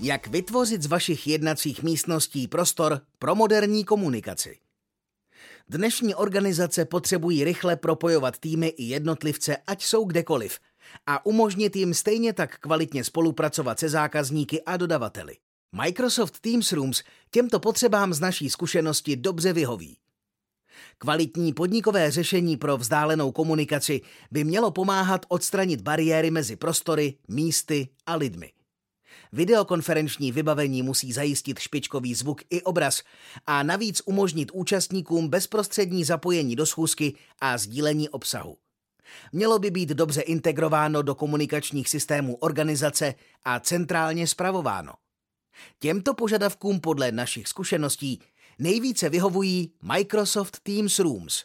Jak vytvořit z vašich jednacích místností prostor pro moderní komunikaci? Dnešní organizace potřebují rychle propojovat týmy i jednotlivce, ať jsou kdekoliv, a umožnit jim stejně tak kvalitně spolupracovat se zákazníky a dodavateli. Microsoft Teams Rooms těmto potřebám z naší zkušenosti dobře vyhoví. Kvalitní podnikové řešení pro vzdálenou komunikaci by mělo pomáhat odstranit bariéry mezi prostory, místy a lidmi. Videokonferenční vybavení musí zajistit špičkový zvuk i obraz a navíc umožnit účastníkům bezprostřední zapojení do schůzky a sdílení obsahu. Mělo by být dobře integrováno do komunikačních systémů organizace a centrálně spravováno. Těmto požadavkům podle našich zkušeností nejvíce vyhovují Microsoft Teams Rooms.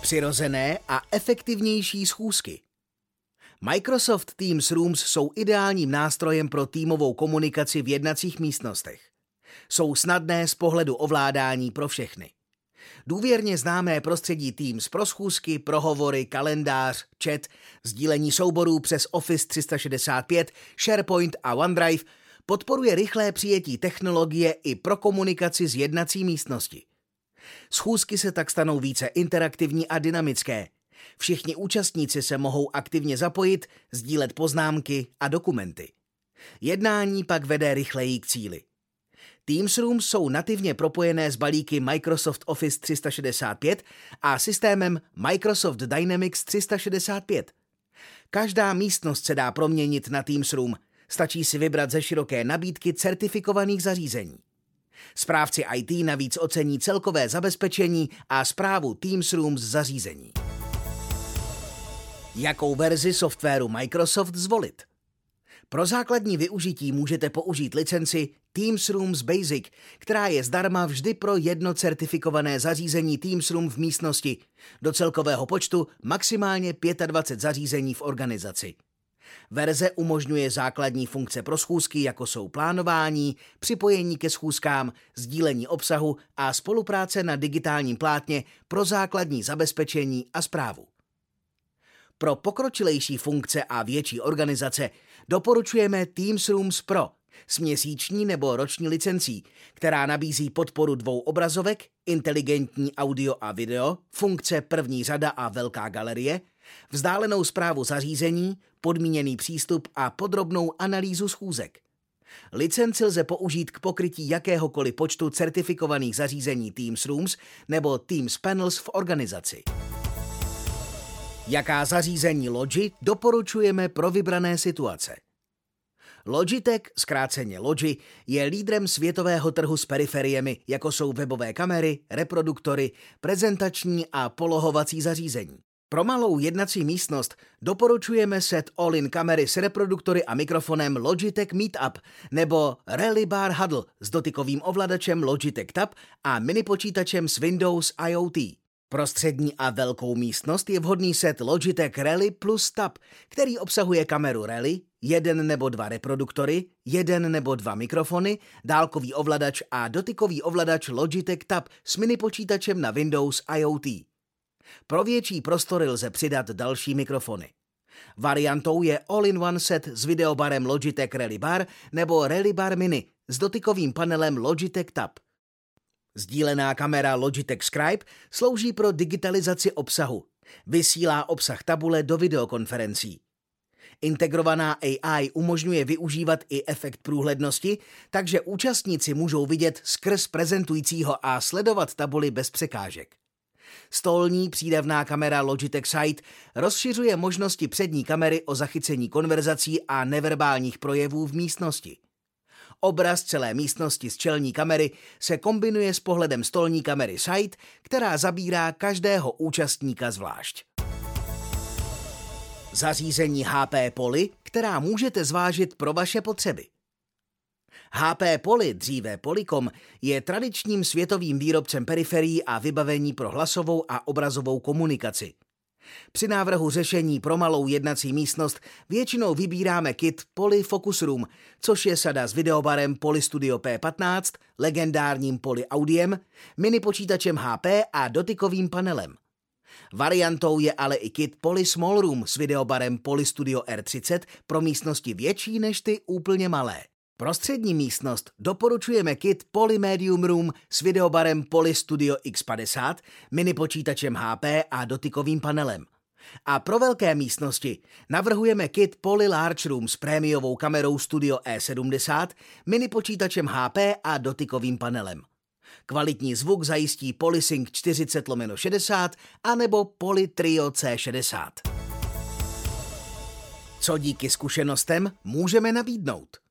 Přirozené a efektivnější schůzky. Microsoft Teams Rooms jsou ideálním nástrojem pro týmovou komunikaci v jednacích místnostech. Jsou snadné z pohledu ovládání pro všechny. Důvěrně známé prostředí Teams pro schůzky, prohovory, kalendář, chat, sdílení souborů přes Office 365, SharePoint a OneDrive podporuje rychlé přijetí technologie i pro komunikaci z jednací místnosti. Schůzky se tak stanou více interaktivní a dynamické. Všichni účastníci se mohou aktivně zapojit, sdílet poznámky a dokumenty. Jednání pak vede rychleji k cíli. Teams Rooms jsou nativně propojené s balíky Microsoft Office 365 a systémem Microsoft Dynamics 365. Každá místnost se dá proměnit na Teams Room. Stačí si vybrat ze široké nabídky certifikovaných zařízení. Správci IT navíc ocení celkové zabezpečení a zprávu Teams Rooms zařízení. Jakou verzi softwaru Microsoft zvolit? Pro základní využití můžete použít licenci Teams Rooms Basic, která je zdarma vždy pro jedno certifikované zařízení Teams Room v místnosti, do celkového počtu maximálně 25 zařízení v organizaci. Verze umožňuje základní funkce pro schůzky, jako jsou plánování, připojení ke schůzkám, sdílení obsahu a spolupráce na digitálním plátně pro základní zabezpečení a zprávu. Pro pokročilejší funkce a větší organizace doporučujeme Teams Rooms Pro s měsíční nebo roční licencí, která nabízí podporu dvou obrazovek, inteligentní audio a video, funkce první řada a velká galerie, vzdálenou zprávu zařízení, podmíněný přístup a podrobnou analýzu schůzek. Licenci lze použít k pokrytí jakéhokoliv počtu certifikovaných zařízení Teams Rooms nebo Teams Panels v organizaci. Jaká zařízení Logi doporučujeme pro vybrané situace? Logitech, zkráceně Logi, je lídrem světového trhu s periferiemi, jako jsou webové kamery, reproduktory, prezentační a polohovací zařízení. Pro malou jednací místnost doporučujeme set all-in kamery s reproduktory a mikrofonem Logitech Meetup nebo Rally Bar Huddle s dotykovým ovladačem Logitech Tab a mini počítačem s Windows IoT. Pro střední a velkou místnost je vhodný set Logitech Rally plus Tab, který obsahuje kameru Rally, jeden nebo dva reproduktory, jeden nebo dva mikrofony, dálkový ovladač a dotykový ovladač Logitech Tab s mini počítačem na Windows IoT. Pro větší prostory lze přidat další mikrofony. Variantou je all-in-one set s videobarem Logitech Rally Bar nebo Rally Bar Mini s dotykovým panelem Logitech Tab. Sdílená kamera Logitech Scribe slouží pro digitalizaci obsahu. Vysílá obsah tabule do videokonferencí. Integrovaná AI umožňuje využívat i efekt průhlednosti, takže účastníci můžou vidět skrz prezentujícího a sledovat tabuli bez překážek. Stolní přídavná kamera Logitech Sight rozšiřuje možnosti přední kamery o zachycení konverzací a neverbálních projevů v místnosti. Obraz celé místnosti z čelní kamery se kombinuje s pohledem stolní kamery Sight, která zabírá každého účastníka zvlášť. Zařízení HP Poly, která můžete zvážit pro vaše potřeby. HP Poly, dříve Polycom, je tradičním světovým výrobcem periferií a vybavení pro hlasovou a obrazovou komunikaci. Při návrhu řešení pro malou jednací místnost většinou vybíráme kit Poly Focus Room, což je sada s videobarem Poly Studio P15, legendárním Poly Audiem, mini počítačem HP a dotykovým panelem. Variantou je ale i kit Poly Small Room s videobarem Poly Studio R30 pro místnosti větší než ty úplně malé. Pro střední místnost doporučujeme kit Poly Medium Room s videobarem Poly Studio X50, mini počítačem HP a dotykovým panelem. A pro velké místnosti navrhujeme kit Poly Large Room s prémiovou kamerou Studio E70, mini počítačem HP a dotykovým panelem. Kvalitní zvuk zajistí Polysync 40 60 a nebo Poly Trio C60. Co díky zkušenostem můžeme nabídnout?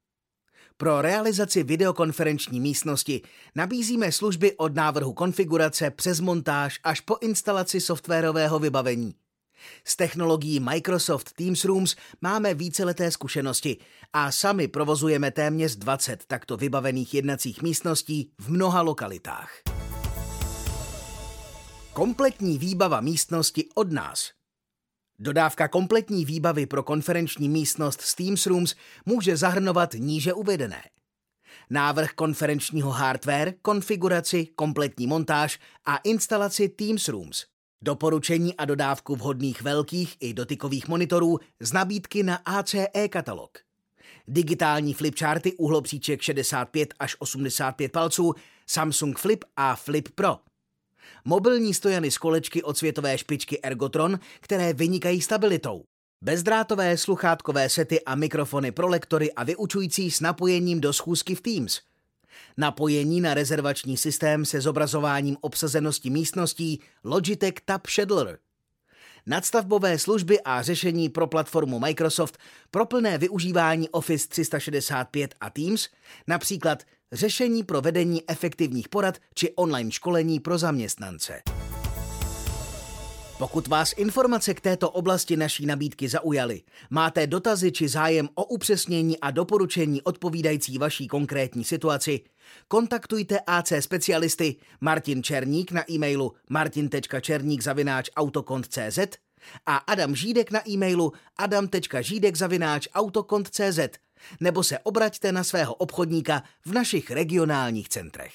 Pro realizaci videokonferenční místnosti nabízíme služby od návrhu konfigurace přes montáž až po instalaci softwarového vybavení. S technologií Microsoft Teams Rooms máme víceleté zkušenosti a sami provozujeme téměř 20 takto vybavených jednacích místností v mnoha lokalitách. Kompletní výbava místnosti od nás. Dodávka kompletní výbavy pro konferenční místnost s Teams Rooms může zahrnovat níže uvedené. Návrh konferenčního hardware, konfiguraci, kompletní montáž a instalaci Teams Rooms – Doporučení a dodávku vhodných velkých i dotykových monitorů z nabídky na ACE katalog. Digitální flipcharty uhlopříček 65 až 85 palců, Samsung Flip a Flip Pro. Mobilní stojany z kolečky od světové špičky Ergotron, které vynikají stabilitou. Bezdrátové sluchátkové sety a mikrofony pro lektory a vyučující s napojením do schůzky v Teams – Napojení na rezervační systém se zobrazováním obsazenosti místností Logitech Tab Scheduler. Nadstavbové služby a řešení pro platformu Microsoft pro plné využívání Office 365 a Teams, například řešení pro vedení efektivních porad či online školení pro zaměstnance. Pokud vás informace k této oblasti naší nabídky zaujaly, máte dotazy či zájem o upřesnění a doporučení odpovídající vaší konkrétní situaci, kontaktujte AC specialisty Martin Černík na e-mailu martin.černík.autokont.cz a Adam Žídek na e-mailu adam.žídek.autokont.cz nebo se obraťte na svého obchodníka v našich regionálních centrech.